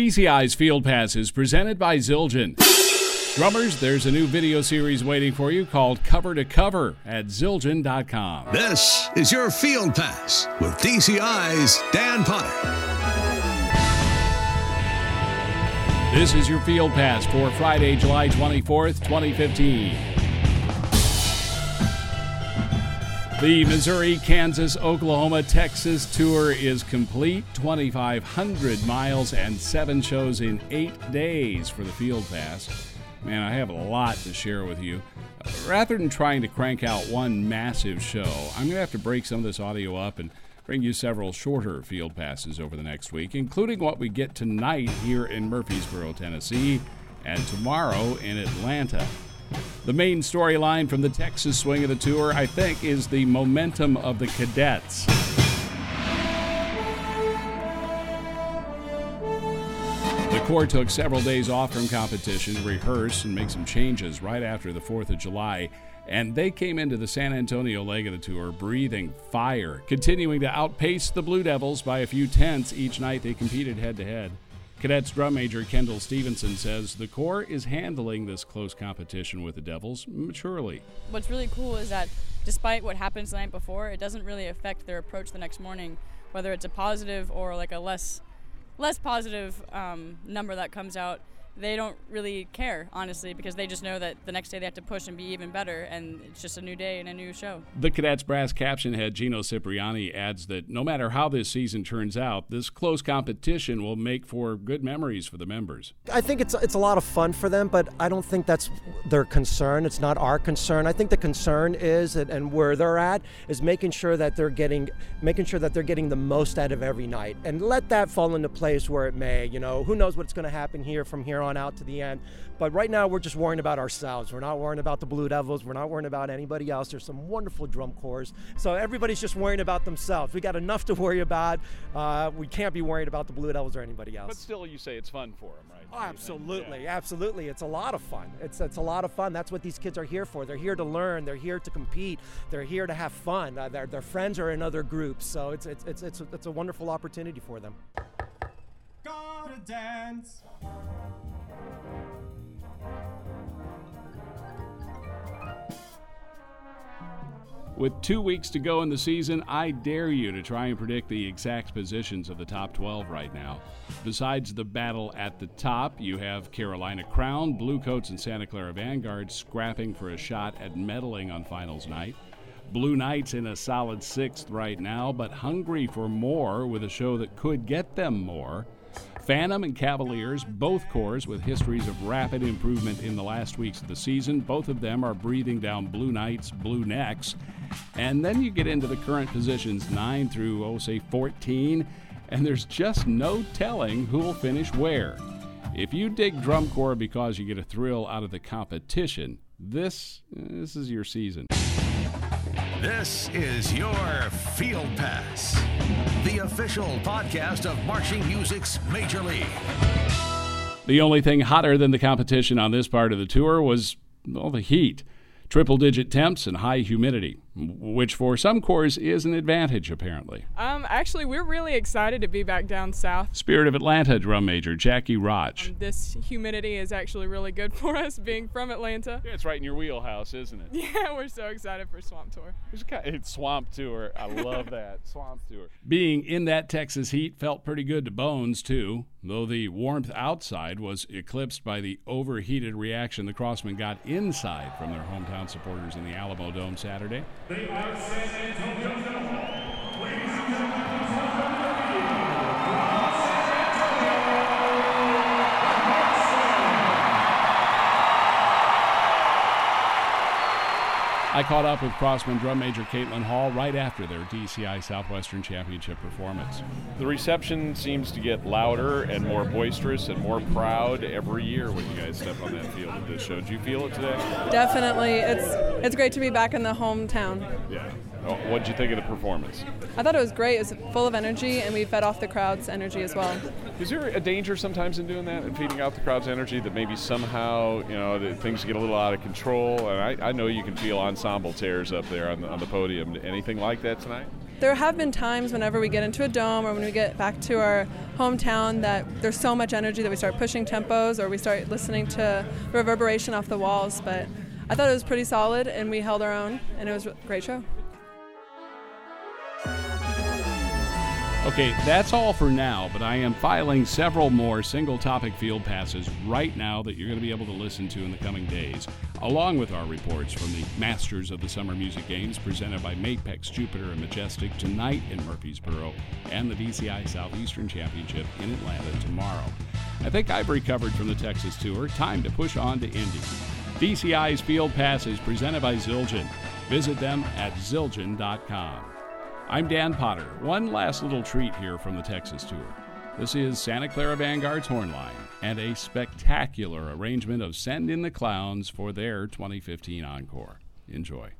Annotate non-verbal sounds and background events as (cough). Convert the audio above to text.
DCI's Field Pass is presented by Zildjian. Drummers, there's a new video series waiting for you called Cover to Cover at Zildjian.com. This is your Field Pass with DCI's Dan Potter. This is your Field Pass for Friday, July 24th, 2015. The Missouri, Kansas, Oklahoma, Texas tour is complete. 2,500 miles and seven shows in eight days for the Field Pass. Man, I have a lot to share with you. Rather than trying to crank out one massive show, I'm going to have to break some of this audio up and bring you several shorter field passes over the next week, including what we get tonight here in Murfreesboro, Tennessee, and tomorrow in Atlanta. The main storyline from the Texas swing of the tour, I think, is the momentum of the cadets. The Corps took several days off from competition to rehearse and make some changes right after the 4th of July, and they came into the San Antonio leg of the tour breathing fire, continuing to outpace the Blue Devils by a few tenths each night they competed head to head. Cadets drum major Kendall Stevenson says the Corps is handling this close competition with the Devils maturely. What's really cool is that despite what happens the night before, it doesn't really affect their approach the next morning, whether it's a positive or like a less less positive um, number that comes out, they don't really care, honestly, because they just know that the next day they have to push and be even better, and it's just a new day and a new show. The Cadets brass caption head Gino Cipriani adds that no matter how this season turns out, this close competition will make for good memories for the members. I think it's it's a lot of fun for them, but I don't think that's their concern. It's not our concern. I think the concern is and, and where they're at is making sure that they're getting making sure that they're getting the most out of every night, and let that fall into place where it may. You know, who knows what's going to happen here from here on out to the end. But right now, we're just worrying about ourselves. We're not worrying about the Blue Devils. We're not worrying about anybody else. There's some wonderful drum corps. So everybody's just worrying about themselves. We got enough to worry about. Uh, we can't be worried about the Blue Devils or anybody else. But still, you say it's fun for them, right? Oh, absolutely, yeah. absolutely. It's a lot of fun. It's it's a lot of fun. That's what these kids are here for. They're here to learn. They're here to compete. They're here to have fun. Uh, their, their friends are in other groups, so it's it's it's it's, it's a wonderful opportunity for them. Gotta dance. With two weeks to go in the season, I dare you to try and predict the exact positions of the top 12 right now. Besides the battle at the top, you have Carolina Crown, Bluecoats, and Santa Clara Vanguard scrapping for a shot at medaling on finals night. Blue Knights in a solid sixth right now, but hungry for more with a show that could get them more. Phantom and Cavaliers, both corps with histories of rapid improvement in the last weeks of the season. Both of them are breathing down Blue Knights' blue necks. And then you get into the current positions 9 through, oh, say, 14, and there's just no telling who will finish where. If you dig drum corps because you get a thrill out of the competition, this this is your season. This is your Field Pass, the official podcast of marching music's Major League. The only thing hotter than the competition on this part of the tour was, well, the heat. Triple digit temps and high humidity, which for some corps is an advantage, apparently. Um, actually, we're really excited to be back down south. Spirit of Atlanta drum major Jackie Roch. Um, this humidity is actually really good (laughs) for us, being from Atlanta. Yeah, it's right in your wheelhouse, isn't it? Yeah, we're so excited for Swamp Tour. It's Swamp Tour. I (laughs) love that. Swamp Tour. Being in that Texas heat felt pretty good to Bones, too, though the warmth outside was eclipsed by the overheated reaction the Crossmen got inside from their hometown supporters in the Alamo Dome Saturday. They are San Antonio. I caught up with Crossmen drum major Caitlin Hall right after their DCI Southwestern Championship performance. The reception seems to get louder and more boisterous and more proud every year when you guys step on that field at this show. Do you feel it today? Definitely. It's it's great to be back in the hometown. Yeah. What did you think of the performance? I thought it was great. It was full of energy, and we fed off the crowd's energy as well. Is there a danger sometimes in doing that and feeding out the crowd's energy that maybe somehow you know that things get a little out of control? And I, I know you can feel ensemble tears up there on the, on the podium. Anything like that tonight? there have been times whenever we get into a dome or when we get back to our hometown that there's so much energy that we start pushing tempos or we start listening to reverberation off the walls. But I thought it was pretty solid and we held our own and it was a great show. Okay, that's all for now, but I am filing several more single topic field passes right now that you're going to be able to listen to in the coming days, along with our reports from the Masters of the Summer Music Games presented by Mapex Jupiter and Majestic tonight in Murfreesboro and the DCI Southeastern Championship in Atlanta tomorrow. I think I've recovered from the Texas tour. Time to push on to Indy. DCI's Field Pass is presented by Zildjian. Visit them at zildjian.com. I'm Dan Potter. One last little treat here from the Texas Tour. This is Santa Clara Vanguard's Hornline and a spectacular arrangement of Send in the Clowns for their 2015 encore. Enjoy.